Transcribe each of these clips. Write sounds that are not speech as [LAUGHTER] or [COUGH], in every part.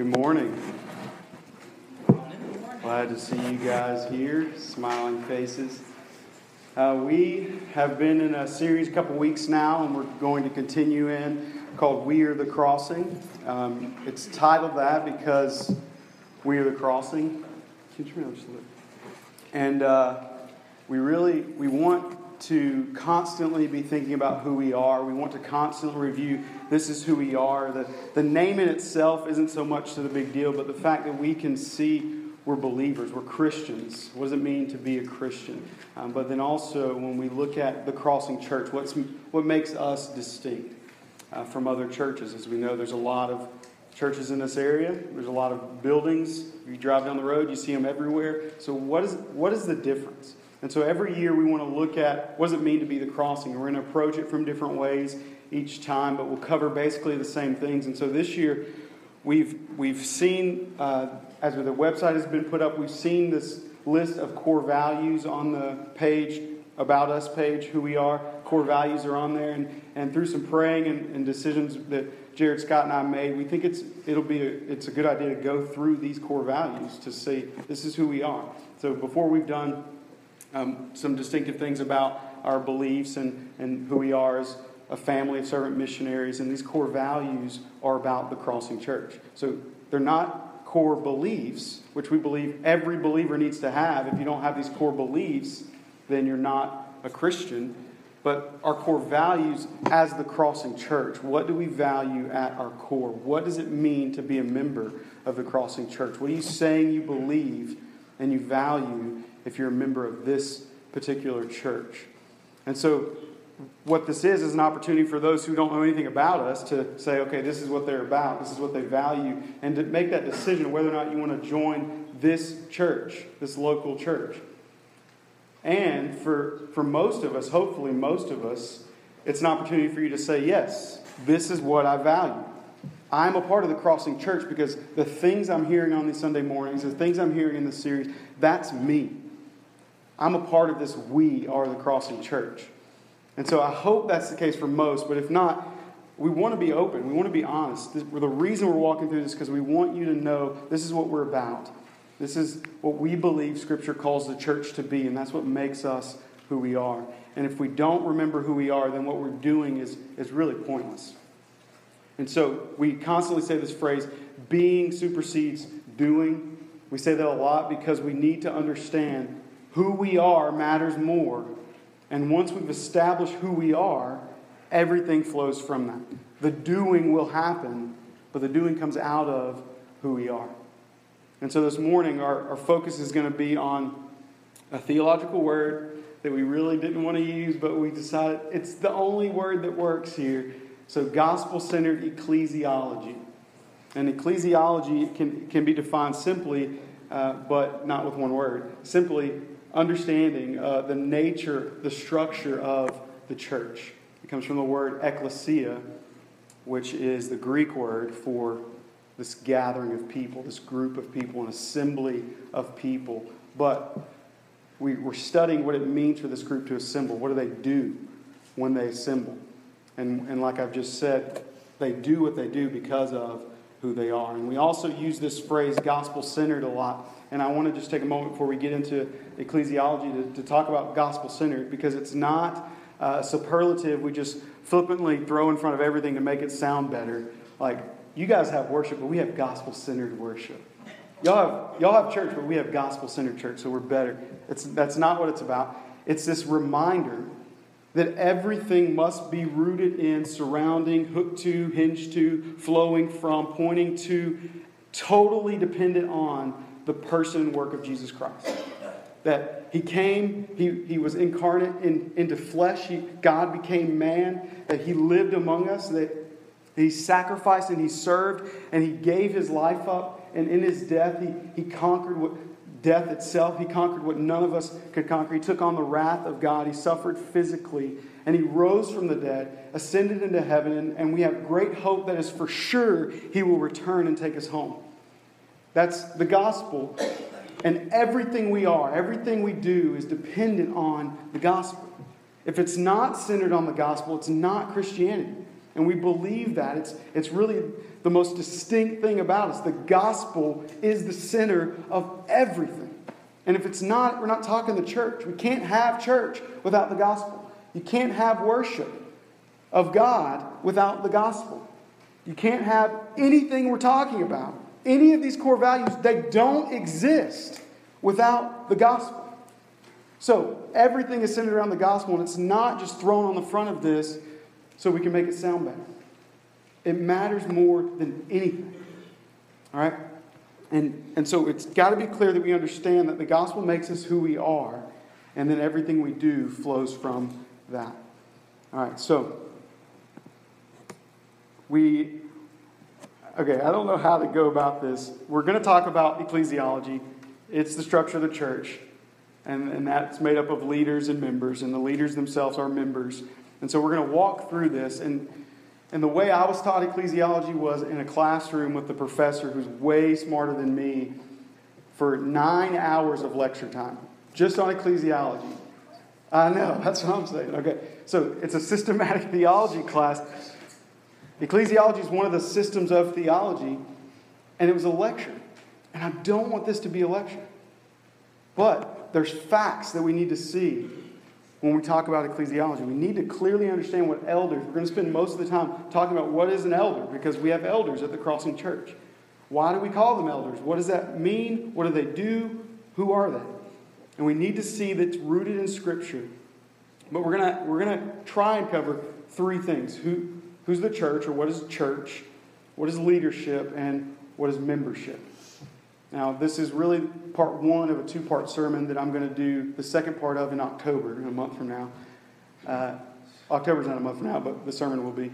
Good morning. Glad to see you guys here, smiling faces. Uh, we have been in a series a couple weeks now, and we're going to continue in called We Are the Crossing. Um, it's titled that because we are the crossing. And uh, we really we want to constantly be thinking about who we are. We want to constantly review this is who we are. The, the name in itself isn't so much to the big deal, but the fact that we can see we're believers, we're Christians. What does it mean to be a Christian? Um, but then also, when we look at the Crossing Church, what's, what makes us distinct uh, from other churches? As we know, there's a lot of churches in this area, there's a lot of buildings. You drive down the road, you see them everywhere. So, what is, what is the difference? And so every year we want to look at what does it mean to be the crossing. We're going to approach it from different ways each time, but we'll cover basically the same things. And so this year we've we've seen uh, as the website has been put up, we've seen this list of core values on the page about us page, who we are. Core values are on there, and, and through some praying and, and decisions that Jared Scott and I made, we think it's it'll be a, it's a good idea to go through these core values to see this is who we are. So before we've done um, some distinctive things about our beliefs and, and who we are as a family of servant missionaries. And these core values are about the Crossing Church. So they're not core beliefs, which we believe every believer needs to have. If you don't have these core beliefs, then you're not a Christian. But our core values as the Crossing Church, what do we value at our core? What does it mean to be a member of the Crossing Church? What are you saying you believe and you value if you're a member of this particular church. And so, what this is, is an opportunity for those who don't know anything about us to say, okay, this is what they're about, this is what they value, and to make that decision whether or not you want to join this church, this local church. And for, for most of us, hopefully most of us, it's an opportunity for you to say, yes, this is what I value. I'm a part of the Crossing Church because the things I'm hearing on these Sunday mornings, the things I'm hearing in this series, that's me. I'm a part of this we are the Crossing Church. And so I hope that's the case for most, but if not, we want to be open. We want to be honest. The reason we're walking through this is because we want you to know this is what we're about. This is what we believe Scripture calls the church to be, and that's what makes us who we are. And if we don't remember who we are, then what we're doing is, is really pointless. And so we constantly say this phrase being supersedes doing. We say that a lot because we need to understand who we are matters more. And once we've established who we are, everything flows from that. The doing will happen, but the doing comes out of who we are. And so this morning, our, our focus is going to be on a theological word that we really didn't want to use, but we decided it's the only word that works here. So, gospel centered ecclesiology. And ecclesiology can, can be defined simply, uh, but not with one word. Simply, understanding uh, the nature, the structure of the church. It comes from the word ecclesia, which is the Greek word for this gathering of people, this group of people, an assembly of people. But we, we're studying what it means for this group to assemble. What do they do when they assemble? And, and like I've just said, they do what they do because of who they are. And we also use this phrase gospel centered a lot. And I want to just take a moment before we get into ecclesiology to, to talk about gospel centered because it's not a superlative we just flippantly throw in front of everything to make it sound better. Like, you guys have worship, but we have gospel centered worship. Y'all have, y'all have church, but we have gospel centered church, so we're better. It's, that's not what it's about. It's this reminder that everything must be rooted in, surrounding, hooked to, hinged to, flowing from, pointing to, totally dependent on the person and work of Jesus Christ. That he came, he, he was incarnate in, into flesh, he, God became man, that he lived among us, that he sacrificed and he served, and he gave his life up, and in his death, he, he conquered what death itself. He conquered what none of us could conquer. He took on the wrath of God. He suffered physically, and he rose from the dead, ascended into heaven, and, and we have great hope that is for sure he will return and take us home. That's the gospel. And everything we are, everything we do is dependent on the gospel. If it's not centered on the gospel, it's not Christianity. And we believe that. It's, it's really the most distinct thing about us. The gospel is the center of everything. And if it's not, we're not talking the church. We can't have church without the gospel. You can't have worship of God without the gospel. You can't have anything we're talking about, any of these core values, they don't exist without the gospel. So everything is centered around the gospel, and it's not just thrown on the front of this so we can make it sound better. It matters more than anything. All right? And, and so it's got to be clear that we understand that the gospel makes us who we are, and then everything we do flows from that. All right, so we, okay, I don't know how to go about this. We're going to talk about ecclesiology, it's the structure of the church and, and that's made up of leaders and members, and the leaders themselves are members. And so we're going to walk through this. And, and the way I was taught ecclesiology was in a classroom with the professor who's way smarter than me for nine hours of lecture time, just on ecclesiology. I know, [LAUGHS] that's what I'm saying. Okay, so it's a systematic theology class. Ecclesiology is one of the systems of theology, and it was a lecture. And I don't want this to be a lecture. But there's facts that we need to see when we talk about ecclesiology. We need to clearly understand what elders, we're going to spend most of the time talking about what is an elder because we have elders at the Crossing Church. Why do we call them elders? What does that mean? What do they do? Who are they? And we need to see that's rooted in Scripture. But we're going to, we're going to try and cover three things Who, who's the church, or what is church? What is leadership? And what is membership? Now, this is really part one of a two part sermon that I'm going to do the second part of in October, in a month from now. Uh, October's not a month from now, but the sermon will be.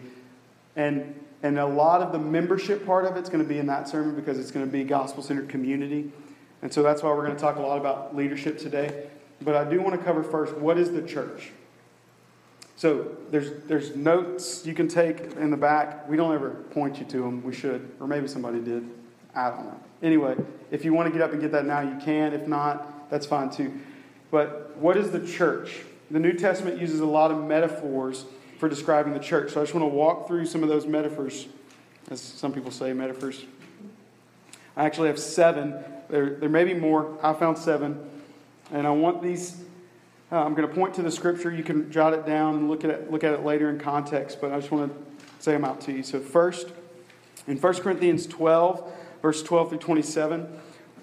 And, and a lot of the membership part of it's going to be in that sermon because it's going to be gospel centered community. And so that's why we're going to talk a lot about leadership today. But I do want to cover first what is the church? So there's, there's notes you can take in the back. We don't ever point you to them. We should. Or maybe somebody did. I don't know. Anyway, if you want to get up and get that now, you can. If not, that's fine too. But what is the church? The New Testament uses a lot of metaphors for describing the church. So I just want to walk through some of those metaphors, as some people say, metaphors. I actually have seven. There, there may be more. I found seven. And I want these. Uh, I'm going to point to the scripture. You can jot it down and look at it, look at it later in context, but I just want to say them out to you. So, first, in 1 Corinthians 12, verse 12 through 27,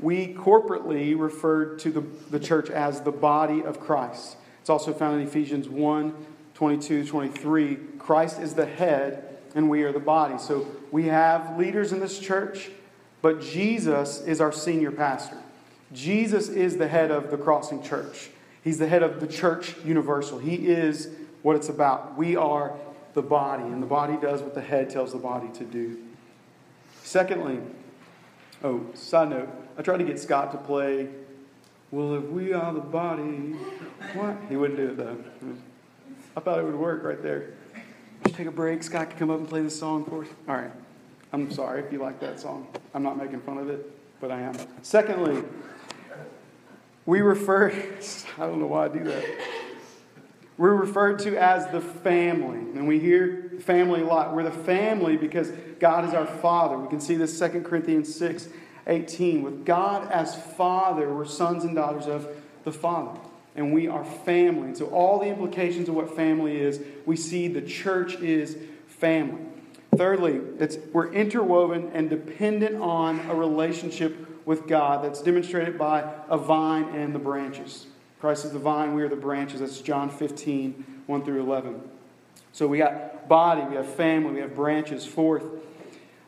we corporately referred to the, the church as the body of Christ. It's also found in Ephesians 1 22, 23. Christ is the head, and we are the body. So we have leaders in this church, but Jesus is our senior pastor. Jesus is the head of the Crossing Church. He's the head of the church universal. He is what it's about. We are the body, and the body does what the head tells the body to do. Secondly, Oh, side note, I tried to get Scott to play, Well, if we are the body, what? He wouldn't do it though. I thought it would work right there. Just take a break. Scott can come up and play this song for us. All right. I'm sorry if you like that song. I'm not making fun of it, but I am. Secondly, we refer, [LAUGHS] I don't know why I do that. We're referred to as the family. And we hear family a lot. We're the family because God is our Father. We can see this 2 Corinthians 6 18. With God as Father, we're sons and daughters of the Father. And we are family. And so, all the implications of what family is, we see the church is family. Thirdly, it's, we're interwoven and dependent on a relationship with God that's demonstrated by a vine and the branches. Christ is the vine, we are the branches. That's John 15, 1 through 11. So we got body, we have family, we have branches. Fourth,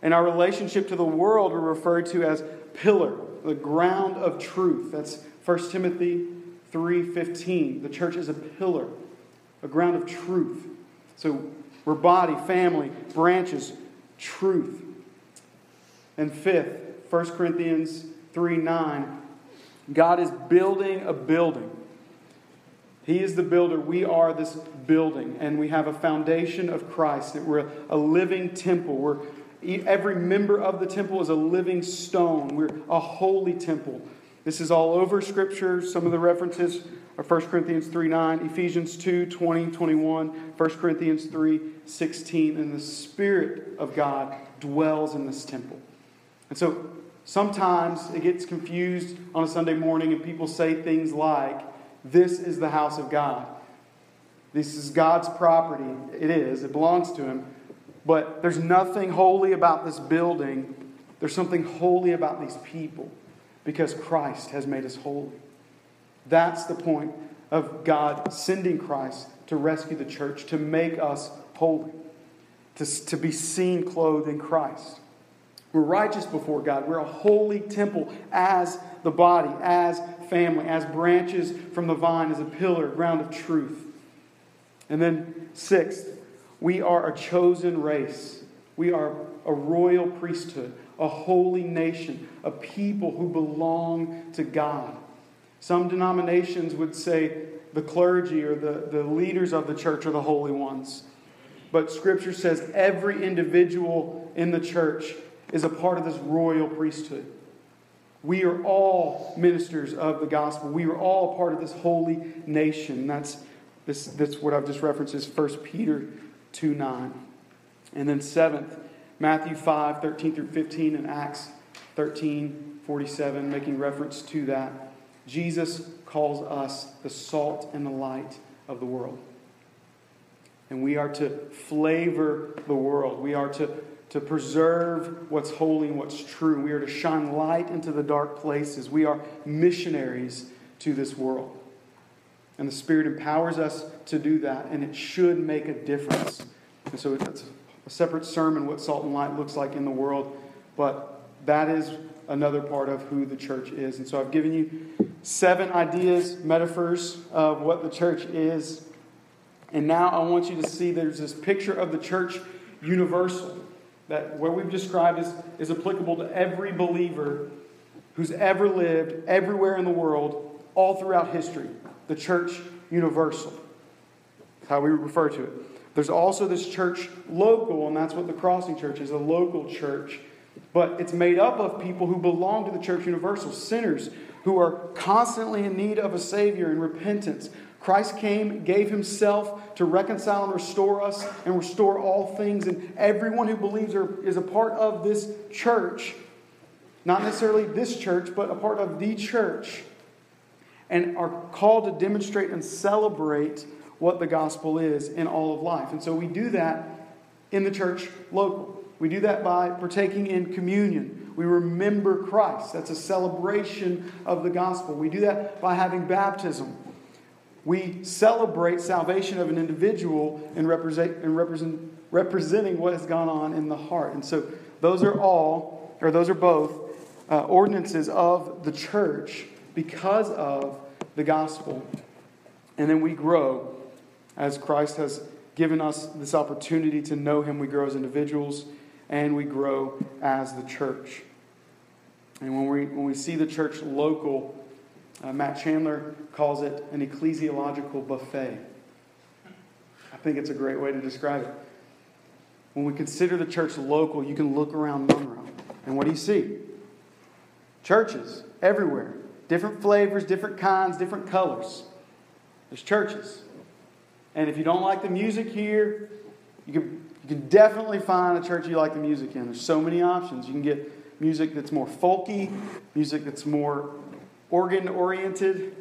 in our relationship to the world, we're referred to as pillar, the ground of truth. That's 1 Timothy 3:15. The church is a pillar, a ground of truth. So we're body, family, branches, truth. And fifth, 1 Corinthians 3 9, God is building a building. He is the builder. We are this building, and we have a foundation of Christ. That we're a living temple. We're Every member of the temple is a living stone. We're a holy temple. This is all over Scripture. Some of the references or 1 Corinthians 3 9, Ephesians 2 20, 21, 1 Corinthians 3 16. And the Spirit of God dwells in this temple. And so sometimes it gets confused on a Sunday morning, and people say things like, This is the house of God. This is God's property. It is, it belongs to Him. But there's nothing holy about this building. There's something holy about these people because Christ has made us holy. That's the point of God sending Christ to rescue the church, to make us holy, to, to be seen clothed in Christ. We're righteous before God. We're a holy temple as the body, as family, as branches from the vine, as a pillar, ground of truth. And then, sixth, we are a chosen race. We are a royal priesthood, a holy nation, a people who belong to God. Some denominations would say the clergy or the, the leaders of the church are the holy ones. But Scripture says every individual in the church is a part of this royal priesthood. We are all ministers of the gospel. We are all part of this holy nation. That's, this, that's what I've just referenced is 1 Peter 2 9. And then seventh, Matthew 5 13 through 15 and Acts 13 47, making reference to that. Jesus calls us the salt and the light of the world. And we are to flavor the world. We are to, to preserve what's holy and what's true. We are to shine light into the dark places. We are missionaries to this world. And the Spirit empowers us to do that, and it should make a difference. And so it's a separate sermon what salt and light looks like in the world, but that is another part of who the church is. And so I've given you seven ideas, metaphors of what the church is. And now I want you to see there's this picture of the church universal that what we've described is, is applicable to every believer who's ever lived everywhere in the world, all throughout history. The church universal. How we refer to it. There's also this church local, and that's what the Crossing Church is a local church. But it's made up of people who belong to the church universal, sinners who are constantly in need of a Savior and repentance. Christ came, gave himself to reconcile and restore us and restore all things. And everyone who believes is a part of this church, not necessarily this church, but a part of the church, and are called to demonstrate and celebrate what the gospel is in all of life. And so we do that in the church local. We do that by partaking in communion. We remember Christ. That's a celebration of the gospel. We do that by having baptism. We celebrate salvation of an individual in, represent, in represent, representing what has gone on in the heart. And so those are all, or those are both, uh, ordinances of the church because of the gospel. And then we grow as Christ has given us this opportunity to know Him. We grow as individuals and we grow as the church. And when we, when we see the church local, uh, Matt Chandler calls it an ecclesiological buffet. I think it's a great way to describe it. When we consider the church local, you can look around Monroe, and what do you see? Churches everywhere, different flavors, different kinds, different colors. There's churches. And if you don't like the music here, you can, you can definitely find a church you like the music in. There's so many options. You can get music that's more folky, music that's more organ oriented.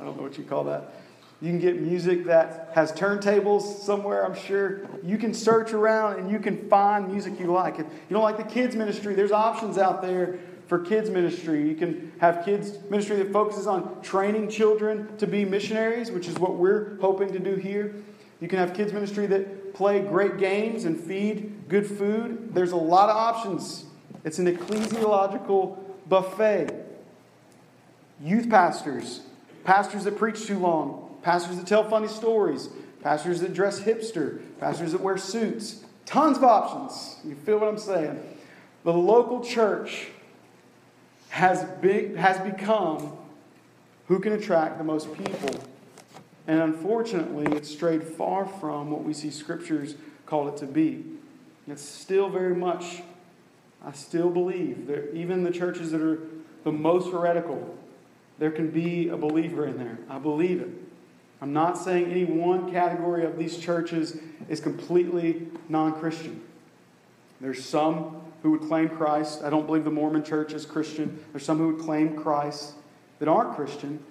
I don't know what you call that. You can get music that has turntables somewhere, I'm sure. You can search around and you can find music you like. If you don't like the kids' ministry, there's options out there for kids' ministry. You can have kids' ministry that focuses on training children to be missionaries, which is what we're hoping to do here. You can have kids' ministry that play great games and feed good food. There's a lot of options. It's an ecclesiological buffet. Youth pastors, pastors that preach too long, pastors that tell funny stories, pastors that dress hipster, pastors that wear suits. Tons of options. You feel what I'm saying? The local church has, has become who can attract the most people. And unfortunately, it's strayed far from what we see scriptures call it to be. It's still very much, I still believe that even the churches that are the most heretical, there can be a believer in there. I believe it. I'm not saying any one category of these churches is completely non Christian. There's some who would claim Christ. I don't believe the Mormon church is Christian. There's some who would claim Christ that aren't Christian.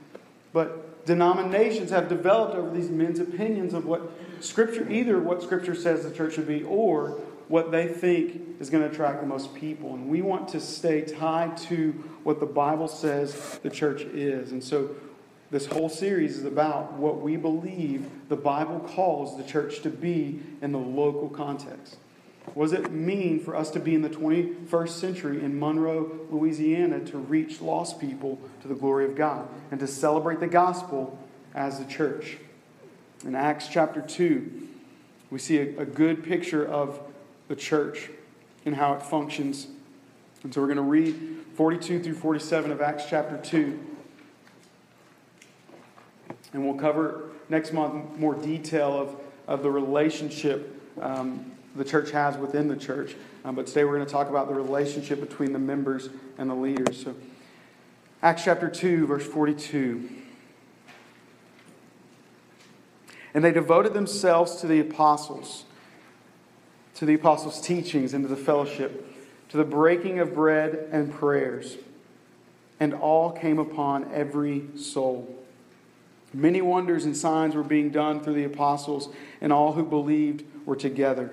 But denominations have developed over these men's opinions of what Scripture, either what Scripture says the church should be or what they think is going to attract the most people. And we want to stay tied to what the Bible says the church is. And so this whole series is about what we believe the Bible calls the church to be in the local context. What does it mean for us to be in the 21st century in Monroe, Louisiana, to reach lost people to the glory of God and to celebrate the gospel as the church? In Acts chapter 2, we see a, a good picture of the church and how it functions. And so we're going to read 42 through 47 of Acts chapter 2. And we'll cover next month more detail of, of the relationship um, the church has within the church. Um, but today we're going to talk about the relationship between the members and the leaders. So, Acts chapter 2, verse 42. And they devoted themselves to the apostles to the apostles' teachings and to the fellowship, to the breaking of bread and prayers. And all came upon every soul. Many wonders and signs were being done through the apostles, and all who believed were together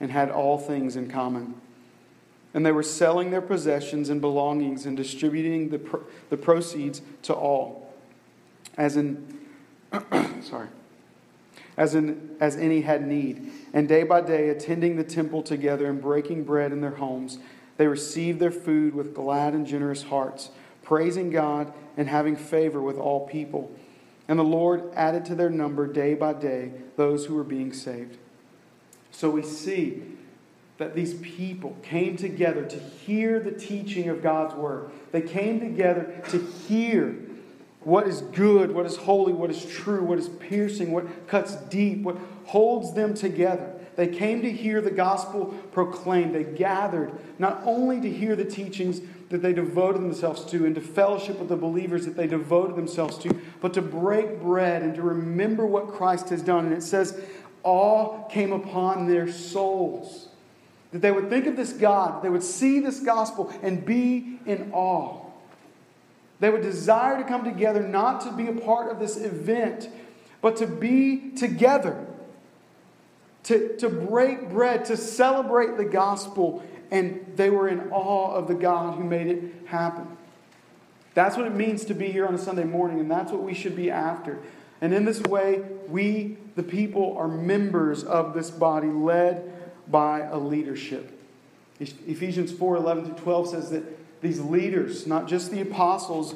and had all things in common. And they were selling their possessions and belongings and distributing the, pro- the proceeds to all, as in, [CLEARS THROAT] sorry, as, in, as any had need. And day by day, attending the temple together and breaking bread in their homes, they received their food with glad and generous hearts, praising God and having favor with all people. And the Lord added to their number day by day those who were being saved. So we see that these people came together to hear the teaching of God's word. They came together to hear what is good, what is holy, what is true, what is piercing, what cuts deep, what holds them together. They came to hear the gospel proclaimed. They gathered not only to hear the teachings that they devoted themselves to and to fellowship with the believers that they devoted themselves to, but to break bread and to remember what Christ has done. And it says, awe came upon their souls. That they would think of this God, they would see this gospel and be in awe. They would desire to come together not to be a part of this event, but to be together, to, to break bread, to celebrate the gospel. And they were in awe of the God who made it happen. That's what it means to be here on a Sunday morning, and that's what we should be after. And in this way, we, the people, are members of this body led by a leadership. Ephesians 4 11 through 12 says that these leaders, not just the apostles,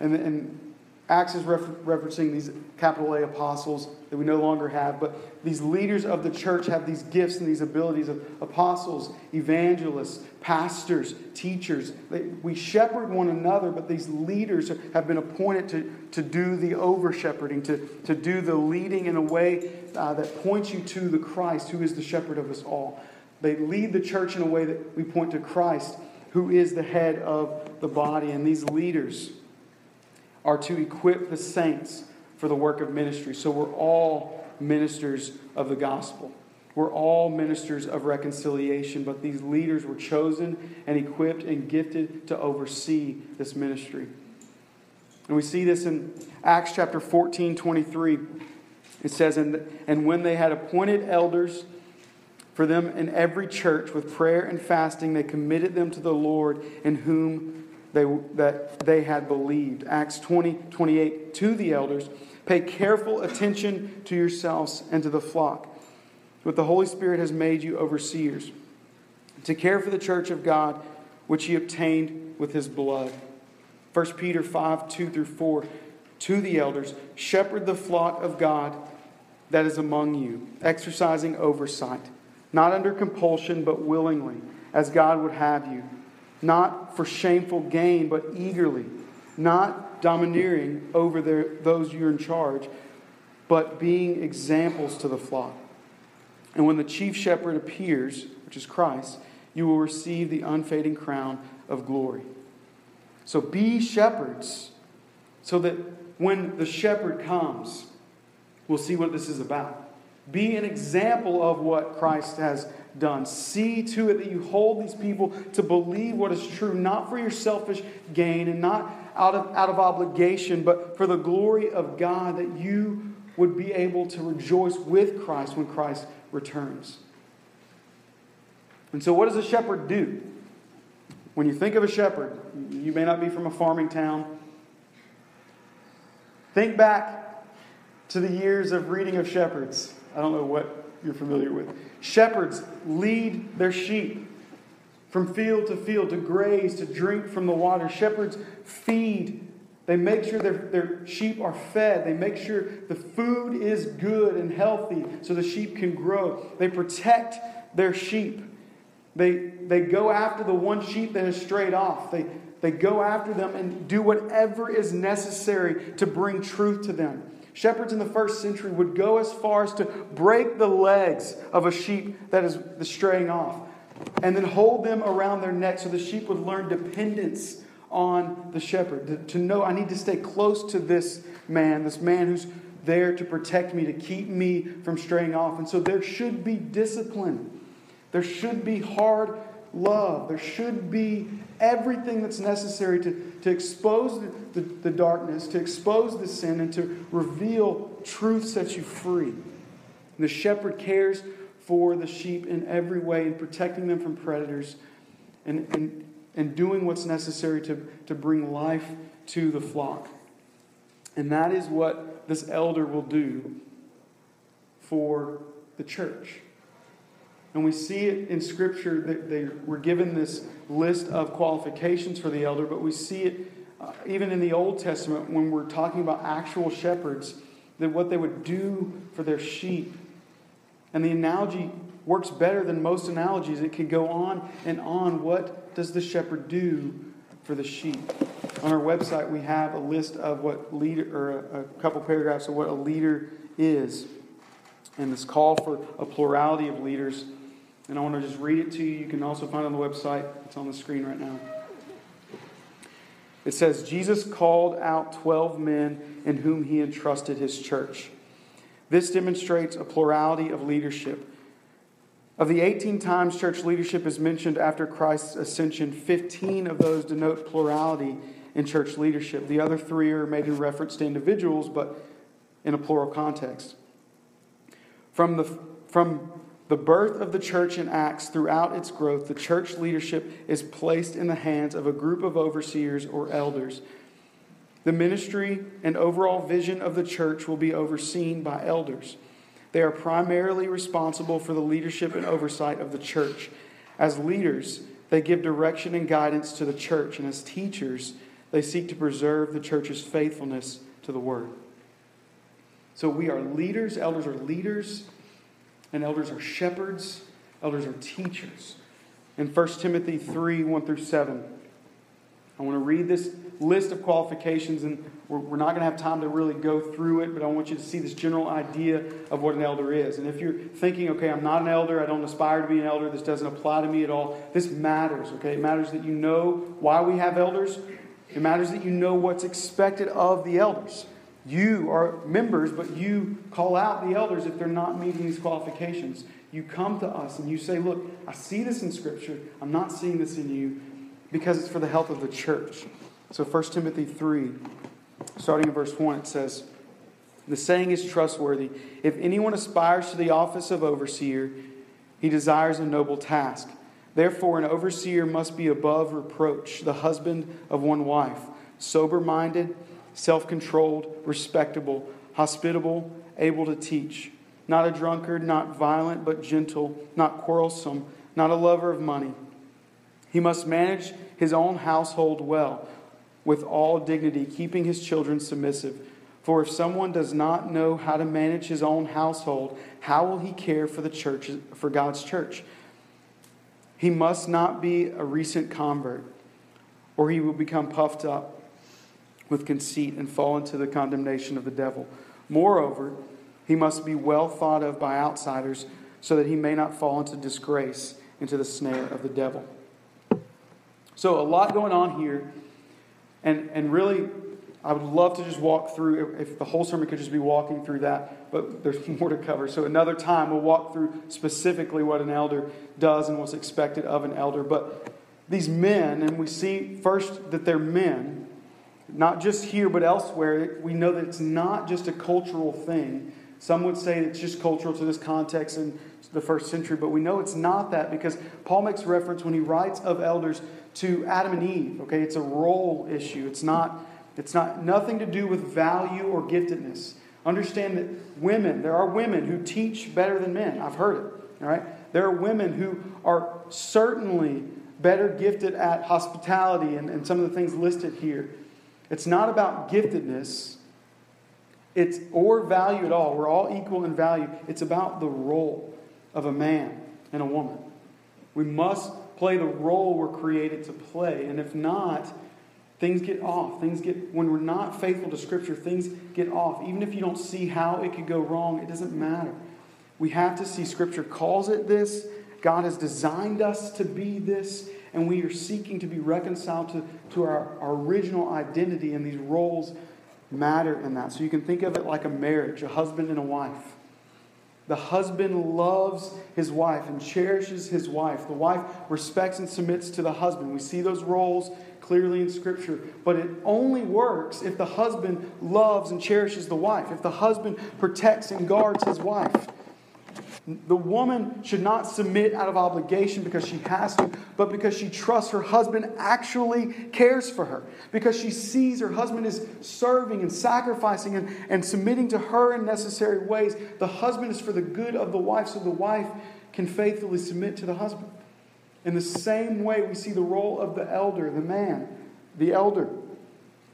and, and Acts is refer- referencing these capital A apostles that we no longer have, but these leaders of the church have these gifts and these abilities of apostles, evangelists, pastors, teachers. They, we shepherd one another, but these leaders have been appointed to, to do the over shepherding, to, to do the leading in a way uh, that points you to the Christ, who is the shepherd of us all. They lead the church in a way that we point to Christ who is the head of the body. And these leaders are to equip the saints for the work of ministry. So we're all ministers of the gospel. We're all ministers of reconciliation, but these leaders were chosen and equipped and gifted to oversee this ministry. And we see this in Acts chapter 14 23. It says, And, and when they had appointed elders, for them in every church with prayer and fasting, they committed them to the Lord in whom they, that they had believed. Acts 20, 28, to the elders, pay careful attention to yourselves and to the flock, what the Holy Spirit has made you overseers, to care for the church of God, which he obtained with his blood. 1 Peter 5, 2 through 4, to the elders, shepherd the flock of God that is among you, exercising oversight not under compulsion, but willingly, as God would have you, not for shameful gain, but eagerly, not domineering over their, those you're in charge, but being examples to the flock. And when the chief shepherd appears, which is Christ, you will receive the unfading crown of glory. So be shepherds so that when the shepherd comes, we'll see what this is about. Be an example of what Christ has done. See to it that you hold these people to believe what is true, not for your selfish gain and not out of, out of obligation, but for the glory of God, that you would be able to rejoice with Christ when Christ returns. And so, what does a shepherd do? When you think of a shepherd, you may not be from a farming town. Think back to the years of reading of shepherds. I don't know what you're familiar with. Shepherds lead their sheep from field to field to graze, to drink from the water. Shepherds feed. They make sure their, their sheep are fed. They make sure the food is good and healthy so the sheep can grow. They protect their sheep. They, they go after the one sheep that has strayed off. They, they go after them and do whatever is necessary to bring truth to them. Shepherds in the first century would go as far as to break the legs of a sheep that is straying off and then hold them around their neck so the sheep would learn dependence on the shepherd. To, to know I need to stay close to this man, this man who's there to protect me, to keep me from straying off. And so there should be discipline. There should be hard love. There should be everything that's necessary to, to expose the, the, the, darkness, to expose the sin, and to reveal truth sets you free. The shepherd cares for the sheep in every way and protecting them from predators and, and, and doing what's necessary to, to bring life to the flock. And that is what this elder will do for the church. And we see it in Scripture that they were given this list of qualifications for the elder, but we see it uh, even in the Old Testament when we're talking about actual shepherds, that what they would do for their sheep. And the analogy works better than most analogies. It can go on and on. What does the shepherd do for the sheep? On our website, we have a list of what leader, or a, a couple paragraphs of what a leader is, and this call for a plurality of leaders. And I want to just read it to you. You can also find it on the website, it's on the screen right now. It says, Jesus called out 12 men in whom he entrusted his church. This demonstrates a plurality of leadership. Of the 18 times church leadership is mentioned after Christ's ascension, 15 of those denote plurality in church leadership. The other three are made in reference to individuals, but in a plural context. From the, from the birth of the church in Acts throughout its growth, the church leadership is placed in the hands of a group of overseers or elders. The ministry and overall vision of the church will be overseen by elders. They are primarily responsible for the leadership and oversight of the church. As leaders, they give direction and guidance to the church, and as teachers, they seek to preserve the church's faithfulness to the word. So we are leaders, elders are leaders and elders are shepherds, elders are teachers. In 1 Timothy 3 1 through 7, I want to read this list of qualifications, and we're, we're not going to have time to really go through it, but I want you to see this general idea of what an elder is. And if you're thinking, okay, I'm not an elder, I don't aspire to be an elder, this doesn't apply to me at all, this matters, okay? It matters that you know why we have elders, it matters that you know what's expected of the elders. You are members, but you call out the elders if they're not meeting these qualifications. You come to us and you say, Look, I see this in Scripture. I'm not seeing this in you because it's for the health of the church. So 1 Timothy 3, starting in verse 1, it says, The saying is trustworthy. If anyone aspires to the office of overseer, he desires a noble task. Therefore, an overseer must be above reproach, the husband of one wife, sober minded self controlled, respectable, hospitable, able to teach, not a drunkard, not violent, but gentle, not quarrelsome, not a lover of money. He must manage his own household well, with all dignity, keeping his children submissive. For if someone does not know how to manage his own household, how will he care for the church for God's church? He must not be a recent convert, or he will become puffed up with conceit and fall into the condemnation of the devil. Moreover, he must be well thought of by outsiders so that he may not fall into disgrace, into the snare of the devil. So, a lot going on here. And, and really, I would love to just walk through, if the whole sermon could just be walking through that, but there's [LAUGHS] more to cover. So, another time, we'll walk through specifically what an elder does and what's expected of an elder. But these men, and we see first that they're men, not just here but elsewhere, we know that it's not just a cultural thing. Some would say it's just cultural to this context in the first century, but we know it's not that because Paul makes reference when he writes of elders to Adam and Eve. Okay, it's a role issue. It's not it's not nothing to do with value or giftedness. Understand that women, there are women who teach better than men. I've heard it. All right? There are women who are certainly better gifted at hospitality and, and some of the things listed here. It's not about giftedness. It's or value at all. We're all equal in value. It's about the role of a man and a woman. We must play the role we're created to play. And if not, Things get off. Things get, when we're not faithful to Scripture, things get off. Even if you don't see how it could go wrong, it doesn't matter. We have to see Scripture calls it this. God has designed us to be this, and we are seeking to be reconciled to, to our, our original identity, and these roles matter in that. So you can think of it like a marriage, a husband and a wife. The husband loves his wife and cherishes his wife. The wife respects and submits to the husband. We see those roles clearly in Scripture. But it only works if the husband loves and cherishes the wife, if the husband protects and guards his wife. The woman should not submit out of obligation because she has to, but because she trusts her husband actually cares for her. Because she sees her husband is serving and sacrificing and, and submitting to her in necessary ways. The husband is for the good of the wife, so the wife can faithfully submit to the husband. In the same way, we see the role of the elder, the man, the elder,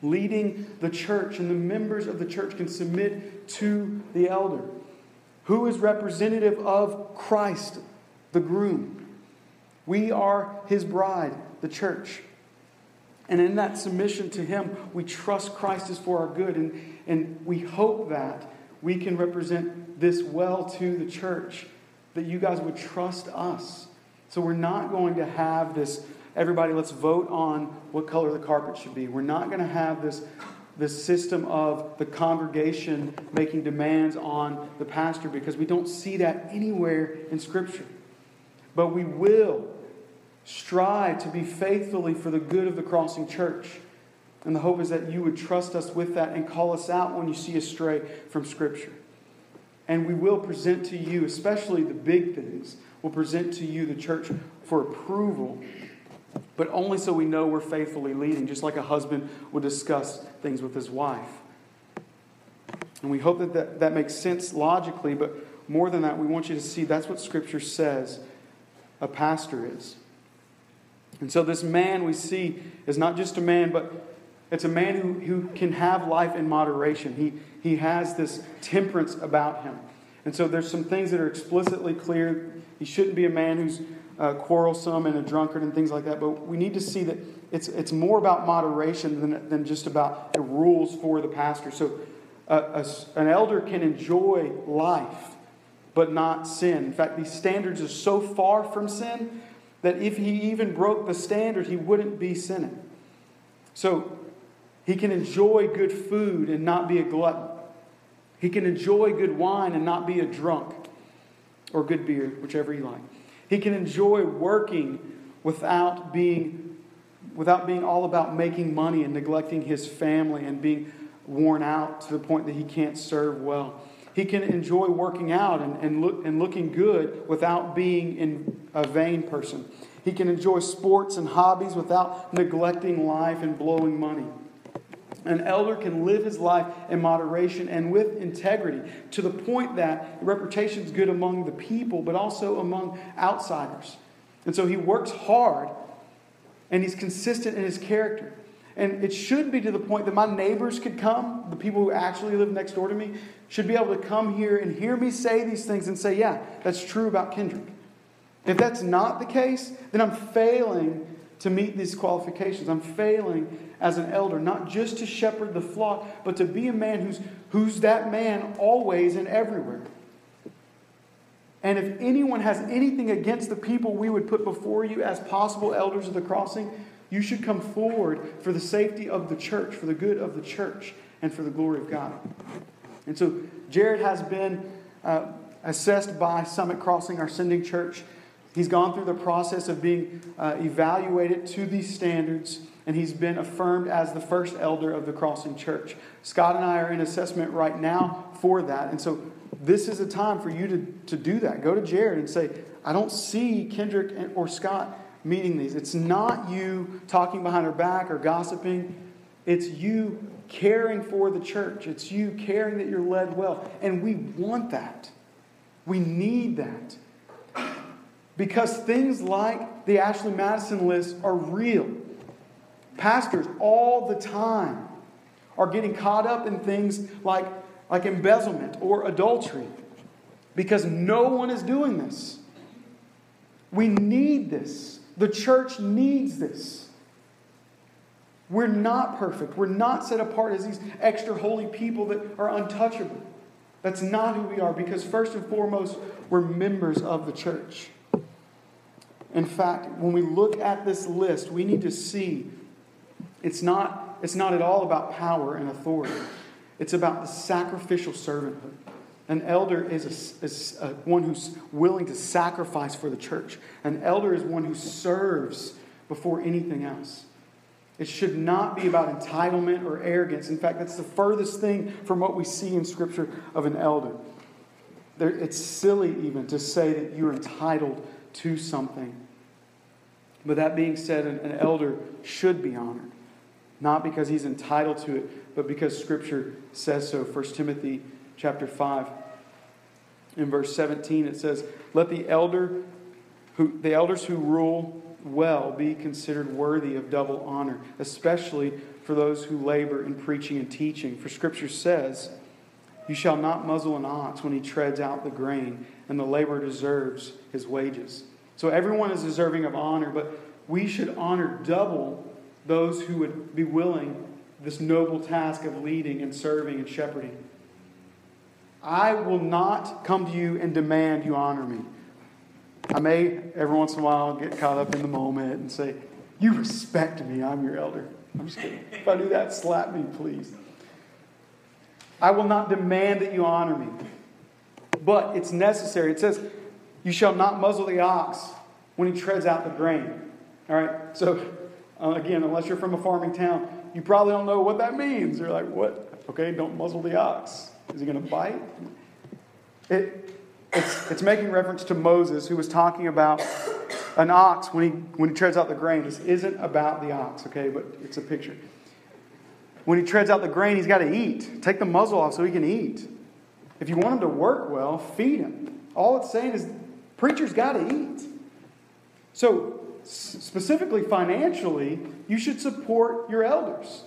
leading the church, and the members of the church can submit to the elder, who is representative of Christ, the groom. We are his bride, the church. And in that submission to him, we trust Christ is for our good. And, and we hope that we can represent this well to the church, that you guys would trust us so we're not going to have this, everybody, let's vote on what color the carpet should be. We're not going to have this, this system of the congregation making demands on the pastor because we don't see that anywhere in Scripture. But we will strive to be faithfully for the good of the crossing church. And the hope is that you would trust us with that and call us out when you see us stray from Scripture. And we will present to you, especially the big things, we'll present to you, the church, for approval, but only so we know we're faithfully leading, just like a husband would discuss things with his wife. And we hope that, that that makes sense logically, but more than that, we want you to see that's what Scripture says a pastor is. And so, this man we see is not just a man, but it's a man who, who can have life in moderation. He, he has this temperance about him. And so, there's some things that are explicitly clear he shouldn't be a man who's uh, quarrelsome and a drunkard and things like that. But we need to see that it's, it's more about moderation than, than just about the rules for the pastor. So uh, a, an elder can enjoy life, but not sin. In fact, these standards are so far from sin that if he even broke the standard, he wouldn't be sinning. So he can enjoy good food and not be a glutton. He can enjoy good wine and not be a drunk or good beer, whichever you like. He can enjoy working without being, without being all about making money and neglecting his family and being worn out to the point that he can't serve well. He can enjoy working out and, and, look, and looking good without being in a vain person. He can enjoy sports and hobbies without neglecting life and blowing money. An elder can live his life in moderation and with integrity to the point that reputation is good among the people, but also among outsiders. And so he works hard and he's consistent in his character. And it should be to the point that my neighbors could come, the people who actually live next door to me, should be able to come here and hear me say these things and say, yeah, that's true about Kendrick. If that's not the case, then I'm failing to meet these qualifications. I'm failing as an elder, not just to shepherd the flock, but to be a man who's, who's that man always and everywhere. And if anyone has anything against the people we would put before you as possible elders of the crossing, You should come forward for the safety of the church, for the good of the church, and for the glory of God. And so Jared has been uh, assessed by Summit Crossing, our sending church. He's gone through the process of being uh, evaluated to these standards, and he's been affirmed as the first elder of the Crossing Church. Scott and I are in assessment right now for that. And so this is a time for you to, to do that. Go to Jared and say, I don't see Kendrick or Scott meeting these. It's not you talking behind her back or gossiping. It's you caring for the church. It's you caring that you're led well. And we want that. We need that. Because things like the Ashley Madison list are real. Pastors all the time are getting caught up in things like, like embezzlement or adultery because no one is doing this. We need this. The church needs this. We're not perfect. We're not set apart as these extra holy people that are untouchable. That's not who we are because, first and foremost, we're members of the church. In fact, when we look at this list, we need to see it's not, it's not at all about power and authority, it's about the sacrificial servanthood. An elder is, a, is a, one who's willing to sacrifice for the church. An elder is one who serves before anything else. It should not be about entitlement or arrogance. In fact, that's the furthest thing from what we see in Scripture of an elder. There, it's silly even to say that you're entitled to something. But that being said, an, an elder should be honored, not because he's entitled to it, but because Scripture says so. 1 Timothy chapter 5 in verse 17 it says, "Let the elder who the elders who rule well be considered worthy of double honor, especially for those who labor in preaching and teaching. For scripture says, You shall not muzzle an ox when he treads out the grain, and the laborer deserves his wages. So everyone is deserving of honor, but we should honor double those who would be willing this noble task of leading and serving and shepherding. I will not come to you and demand you honor me. I may every once in a while get caught up in the moment and say, You respect me, I'm your elder. I'm just kidding. If I do that, slap me, please. I will not demand that you honor me, but it's necessary. It says, You shall not muzzle the ox when he treads out the grain. All right? So, uh, again, unless you're from a farming town, you probably don't know what that means. You're like, What? Okay, don't muzzle the ox. Is he going to bite? It, it's, it's making reference to Moses, who was talking about an ox when he, when he treads out the grain. This isn't about the ox, okay, but it's a picture. When he treads out the grain, he's got to eat. Take the muzzle off so he can eat. If you want them to work well, feed them. All it's saying is preachers got to eat. So, specifically financially, you should support your elders.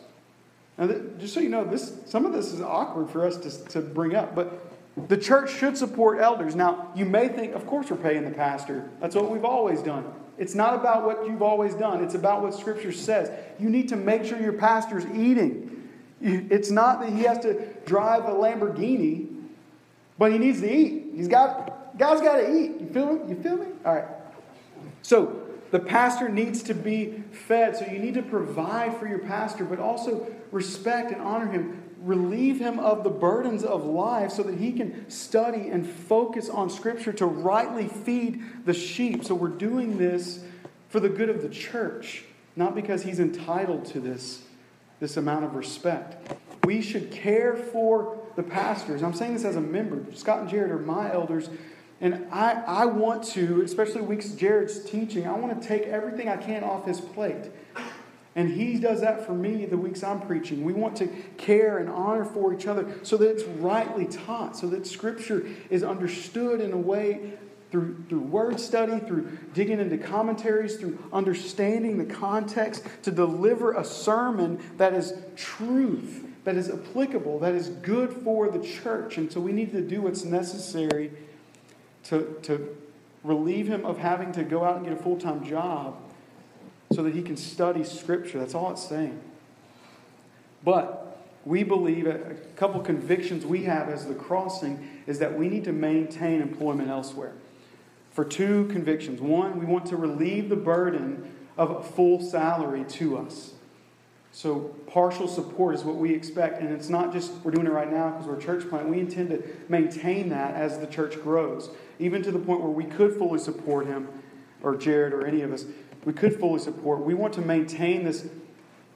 Now, just so you know, this some of this is awkward for us to, to bring up, but the church should support elders. Now, you may think, of course, we're paying the pastor. That's what we've always done. It's not about what you've always done, it's about what Scripture says. You need to make sure your pastor's eating. It's not that he has to drive a Lamborghini, but he needs to eat. He's got, God's got to eat. You feel me? You feel me? All right. So, the pastor needs to be fed. So, you need to provide for your pastor, but also respect and honor him relieve him of the burdens of life so that he can study and focus on Scripture to rightly feed the sheep. So we're doing this for the good of the church, not because he's entitled to this, this amount of respect. We should care for the pastors. I'm saying this as a member. Scott and Jared are my elders. And I, I want to, especially weeks Jared's teaching, I want to take everything I can off his plate. And he does that for me the weeks I'm preaching. We want to care and honor for each other so that it's rightly taught, so that Scripture is understood in a way through, through word study, through digging into commentaries, through understanding the context, to deliver a sermon that is truth, that is applicable, that is good for the church. And so we need to do what's necessary to, to relieve him of having to go out and get a full time job so that he can study Scripture. That's all it's saying. But we believe a couple convictions we have as the crossing is that we need to maintain employment elsewhere. For two convictions. One, we want to relieve the burden of a full salary to us. So, partial support is what we expect. And it's not just we're doing it right now because we're a church plant. We intend to maintain that as the church grows, even to the point where we could fully support him, or Jared, or any of us. We could fully support. We want to maintain this,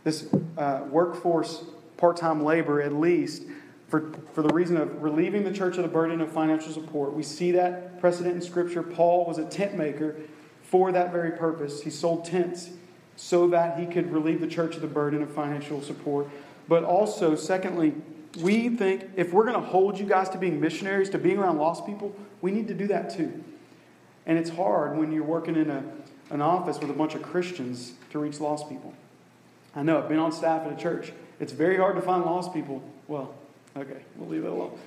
this uh, workforce part time labor at least for, for the reason of relieving the church of the burden of financial support. We see that precedent in Scripture. Paul was a tent maker for that very purpose. He sold tents so that he could relieve the church of the burden of financial support. But also, secondly, we think if we're going to hold you guys to being missionaries, to being around lost people, we need to do that too. And it's hard when you're working in a, an office with a bunch of Christians to reach lost people. I know, I've been on staff at a church. It's very hard to find lost people. Well, okay, we'll leave it alone.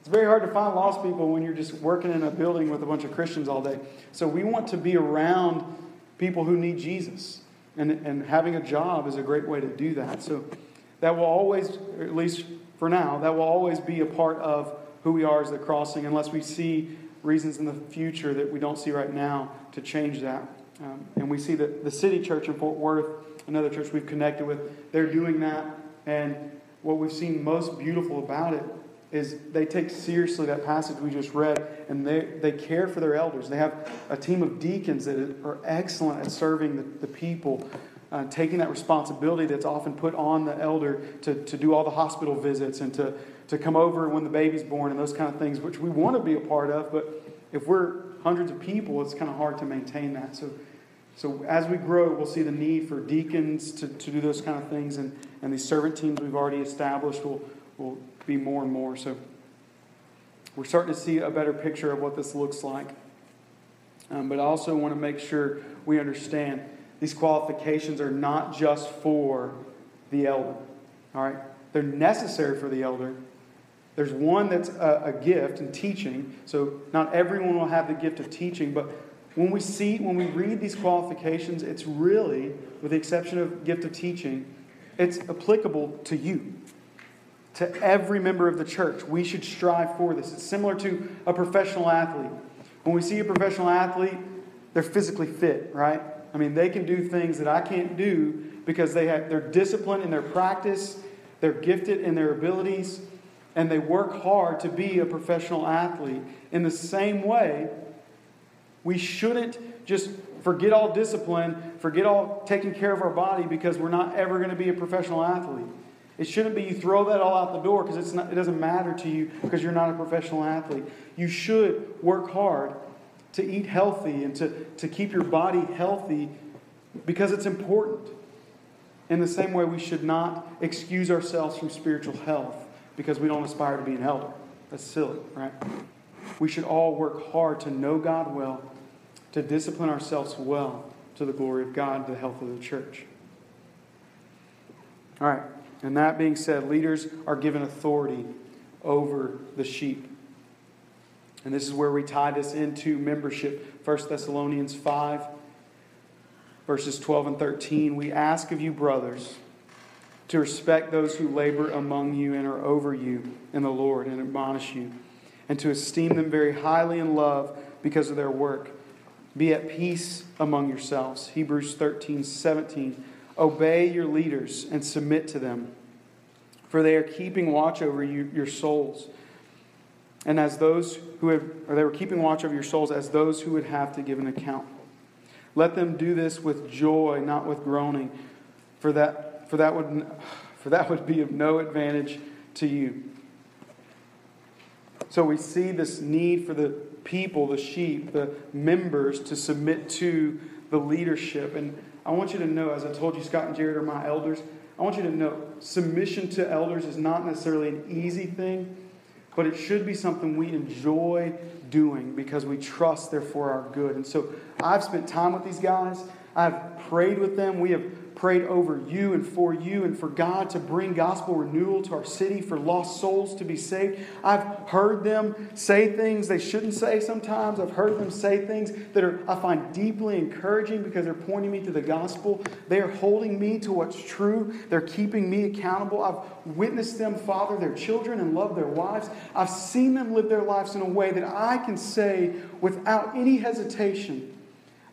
It's very hard to find lost people when you're just working in a building with a bunch of Christians all day. So we want to be around people who need Jesus. And, and having a job is a great way to do that. So that will always, at least for now, that will always be a part of who we are as the crossing, unless we see reasons in the future that we don't see right now to change that. Um, and we see that the city church in Fort Worth, another church we've connected with, they're doing that. And what we've seen most beautiful about it is they take seriously that passage we just read and they, they care for their elders. They have a team of deacons that are excellent at serving the, the people, uh, taking that responsibility that's often put on the elder to, to do all the hospital visits and to, to come over when the baby's born and those kind of things, which we want to be a part of. But if we're hundreds of people, it's kind of hard to maintain that. So, so as we grow, we'll see the need for deacons to, to do those kind of things, and, and these servant teams we've already established will, will be more and more. So we're starting to see a better picture of what this looks like. Um, but I also want to make sure we understand these qualifications are not just for the elder. All right? They're necessary for the elder. There's one that's a, a gift in teaching. So not everyone will have the gift of teaching, but when we see, when we read these qualifications, it's really, with the exception of gift of teaching, it's applicable to you to every member of the church. We should strive for this. It's similar to a professional athlete. When we see a professional athlete, they're physically fit, right? I mean, they can do things that I can't do because they have, they're disciplined in their practice, they're gifted in their abilities, and they work hard to be a professional athlete. In the same way, we shouldn't just forget all discipline, forget all taking care of our body because we're not ever going to be a professional athlete. It shouldn't be you throw that all out the door because it doesn't matter to you because you're not a professional athlete. You should work hard to eat healthy and to, to keep your body healthy because it's important. In the same way, we should not excuse ourselves from spiritual health because we don't aspire to be an elder. That's silly, right? We should all work hard to know God well, to discipline ourselves well to the glory of God, to the health of the church. All right. And that being said, leaders are given authority over the sheep. And this is where we tie this into membership. 1 Thessalonians 5, verses 12 and 13. We ask of you, brothers, to respect those who labor among you and are over you in the Lord and admonish you, and to esteem them very highly in love because of their work. Be at peace among yourselves. Hebrews 13, 17. Obey your leaders and submit to them, for they are keeping watch over you, your souls. And as those who have, or they were keeping watch over your souls as those who would have to give an account. Let them do this with joy, not with groaning, for that, for that, would, [SIGHS] for that would be of no advantage to you. So we see this need for the people, the sheep, the members to submit to the leadership. And I want you to know, as I told you, Scott and Jared are my elders. I want you to know submission to elders is not necessarily an easy thing, but it should be something we enjoy doing because we trust they're for our good. And so I've spent time with these guys. I've prayed with them. We have prayed over you and for you and for God to bring gospel renewal to our city, for lost souls to be saved. I've heard them say things they shouldn't say sometimes. I've heard them say things that are, I find deeply encouraging because they're pointing me to the gospel. They are holding me to what's true. They're keeping me accountable. I've witnessed them father their children and love their wives. I've seen them live their lives in a way that I can say without any hesitation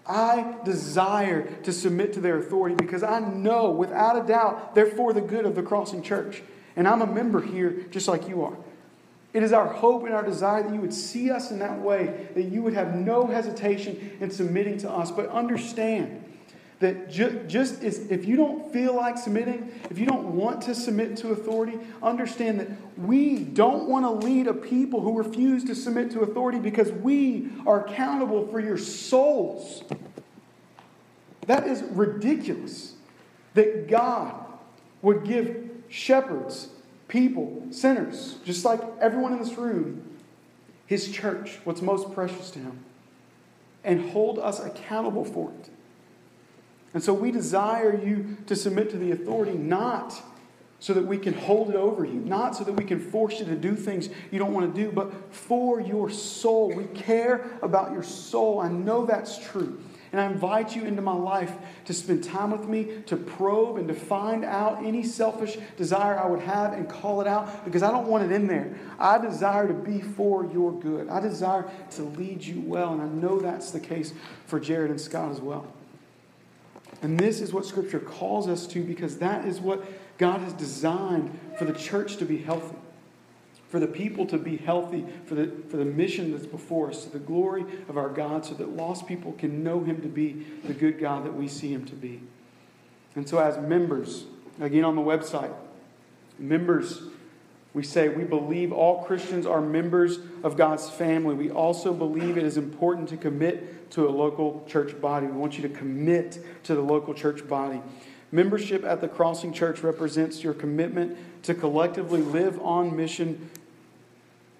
I desire to submit to their authority because I know without a doubt they're for the good of the Crossing Church. And I'm a member here just like you are. It is our hope and our desire that you would see us in that way, that you would have no hesitation in submitting to us. But understand that ju- just as if you don't feel like submitting, if you don't want to submit to authority, understand that we don't want to lead a people who refuse to submit to authority because we are accountable for your souls. That is ridiculous that God would give shepherds, people, sinners, just like everyone in this room, his church, what's most precious to him, and hold us accountable for it. And so we desire you to submit to the authority not so that we can hold it over you, not so that we can force you to do things you don't want to do, but for your soul. We care about your soul. I know that's true. And I invite you into my life to spend time with me, to probe and to find out any selfish desire I would have and call it out because I don't want it in there. I desire to be for your good. I desire to lead you well. And I know that's the case for Jared and Scott as well. And this is what Scripture calls us to because that is what God has designed for the church to be healthy, for the people to be healthy, for the, for the mission that's before us, to the glory of our God, so that lost people can know Him to be the good God that we see Him to be. And so, as members, again on the website, members, we say we believe all Christians are members of God's family. We also believe it is important to commit to a local church body. We want you to commit to the local church body. Membership at the Crossing Church represents your commitment to collectively live on mission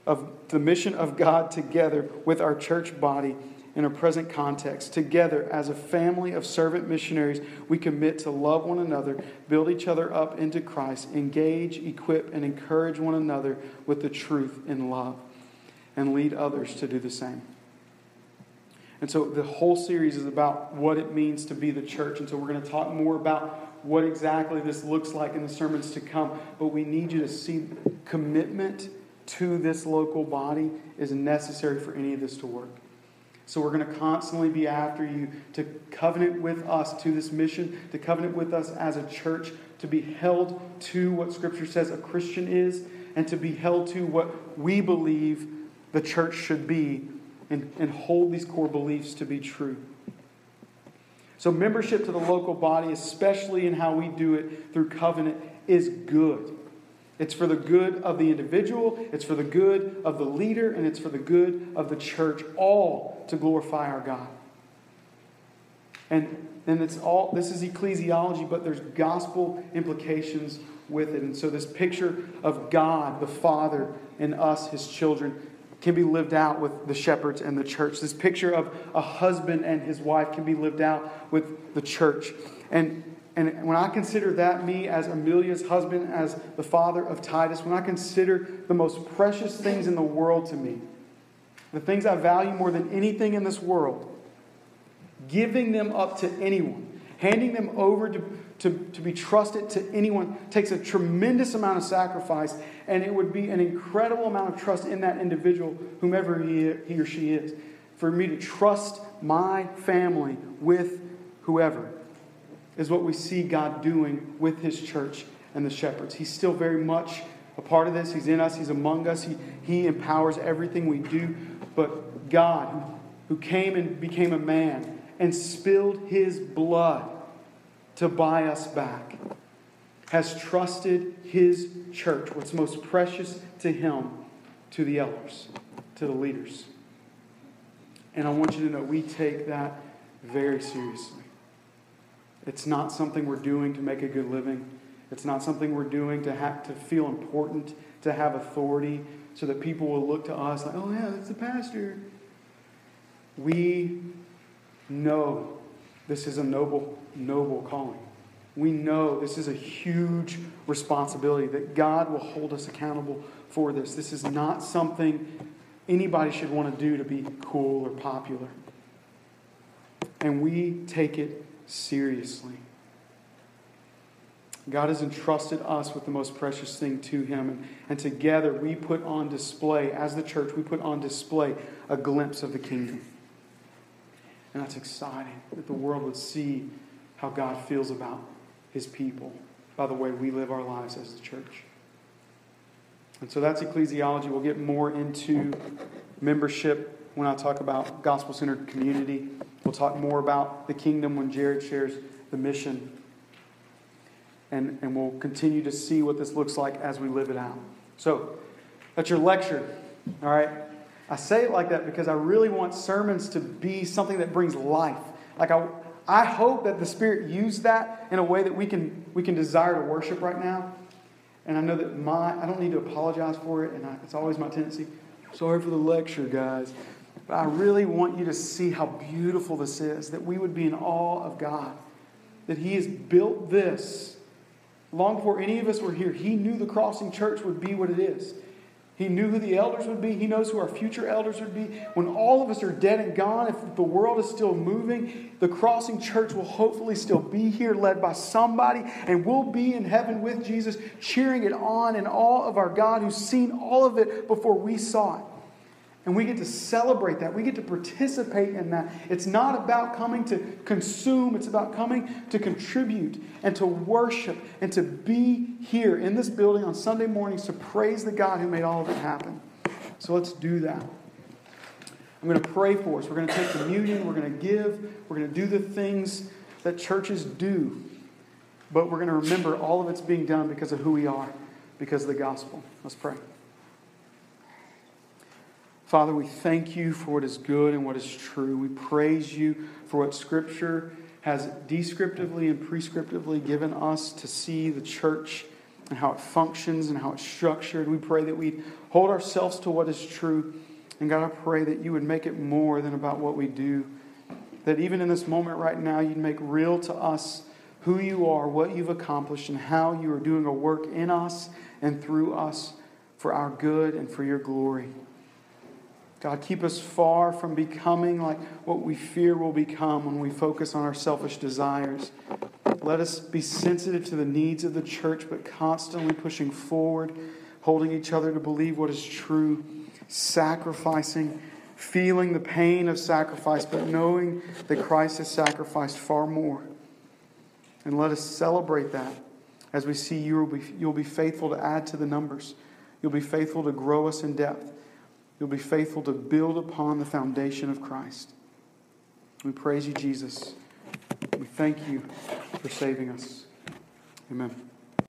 of the mission of God together with our church body in a present context. Together, as a family of servant missionaries, we commit to love one another, build each other up into Christ, engage, equip, and encourage one another with the truth in love, and lead others to do the same. And so the whole series is about what it means to be the church. And so we're going to talk more about what exactly this looks like in the sermons to come. But we need you to see commitment to this local body is necessary for any of this to work. So we're going to constantly be after you to covenant with us to this mission, to covenant with us as a church, to be held to what Scripture says a Christian is, and to be held to what we believe the church should be and, and hold these core beliefs to be true. So, membership to the local body, especially in how we do it through covenant, is good. It's for the good of the individual, it's for the good of the leader, and it's for the good of the church, all to glorify our God. And then it's all this is ecclesiology, but there's gospel implications with it. And so this picture of God, the Father, and us, his children, can be lived out with the shepherds and the church. This picture of a husband and his wife can be lived out with the church. And, and when I consider that, me as Amelia's husband, as the father of Titus, when I consider the most precious things in the world to me, the things I value more than anything in this world, giving them up to anyone, handing them over to to, to be trusted to anyone takes a tremendous amount of sacrifice, and it would be an incredible amount of trust in that individual, whomever he, he or she is. For me to trust my family with whoever is what we see God doing with his church and the shepherds. He's still very much a part of this. He's in us, He's among us, He, he empowers everything we do. But God, who came and became a man and spilled His blood to buy us back, has trusted his church, what's most precious to him, to the elders, to the leaders. And I want you to know we take that very seriously. It's not something we're doing to make a good living. It's not something we're doing to have to feel important, to have authority, so that people will look to us like, oh yeah, that's the pastor. We know this is a noble noble calling. We know this is a huge responsibility that God will hold us accountable for this. This is not something anybody should want to do to be cool or popular. And we take it seriously. God has entrusted us with the most precious thing to Him. And, and together we put on display, as the church, we put on display a glimpse of the kingdom. And that's exciting that the world would see how God feels about his people by the way we live our lives as the church. And so that's ecclesiology. We'll get more into membership when I talk about gospel centered community. We'll talk more about the kingdom when Jared shares the mission. And, and we'll continue to see what this looks like as we live it out. So, that's your lecture. All right? I say it like that because I really want sermons to be something that brings life. Like I, I hope that the Spirit used that in a way that we can we can desire to worship right now. And I know that my I don't need to apologize for it, and I, it's always my tendency. Sorry for the lecture, guys. But I really want you to see how beautiful this is, that we would be in awe of God, that He has built this long before any of us were here. He knew the Crossing Church would be what it is. He knew who the elders would be. He knows who our future elders would be. When all of us are dead and gone, if the world is still moving, the Crossing Church will hopefully still be here, led by somebody, and we'll be in heaven with Jesus, cheering it on in awe of our God who's seen all of it before we saw it. And we get to celebrate that. We get to participate in that. It's not about coming to consume, it's about coming to contribute and to worship and to be here in this building on Sunday mornings to praise the God who made all of it happen. So let's do that. I'm going to pray for us. We're going to take communion, we're going to give, we're going to do the things that churches do. But we're going to remember all of it's being done because of who we are, because of the gospel. Let's pray. Father, we thank you for what is good and what is true. We praise you for what Scripture has descriptively and prescriptively given us to see the church and how it functions and how it's structured. We pray that we hold ourselves to what is true. And God, I pray that you would make it more than about what we do. That even in this moment right now, you'd make real to us who you are, what you've accomplished, and how you are doing a work in us and through us for our good and for your glory. God, keep us far from becoming like what we fear will become when we focus on our selfish desires. Let us be sensitive to the needs of the church, but constantly pushing forward, holding each other to believe what is true, sacrificing, feeling the pain of sacrifice, but knowing that Christ has sacrificed far more. And let us celebrate that as we see you will be, you'll be faithful to add to the numbers. You'll be faithful to grow us in depth. You'll be faithful to build upon the foundation of Christ. We praise you, Jesus. We thank you for saving us. Amen.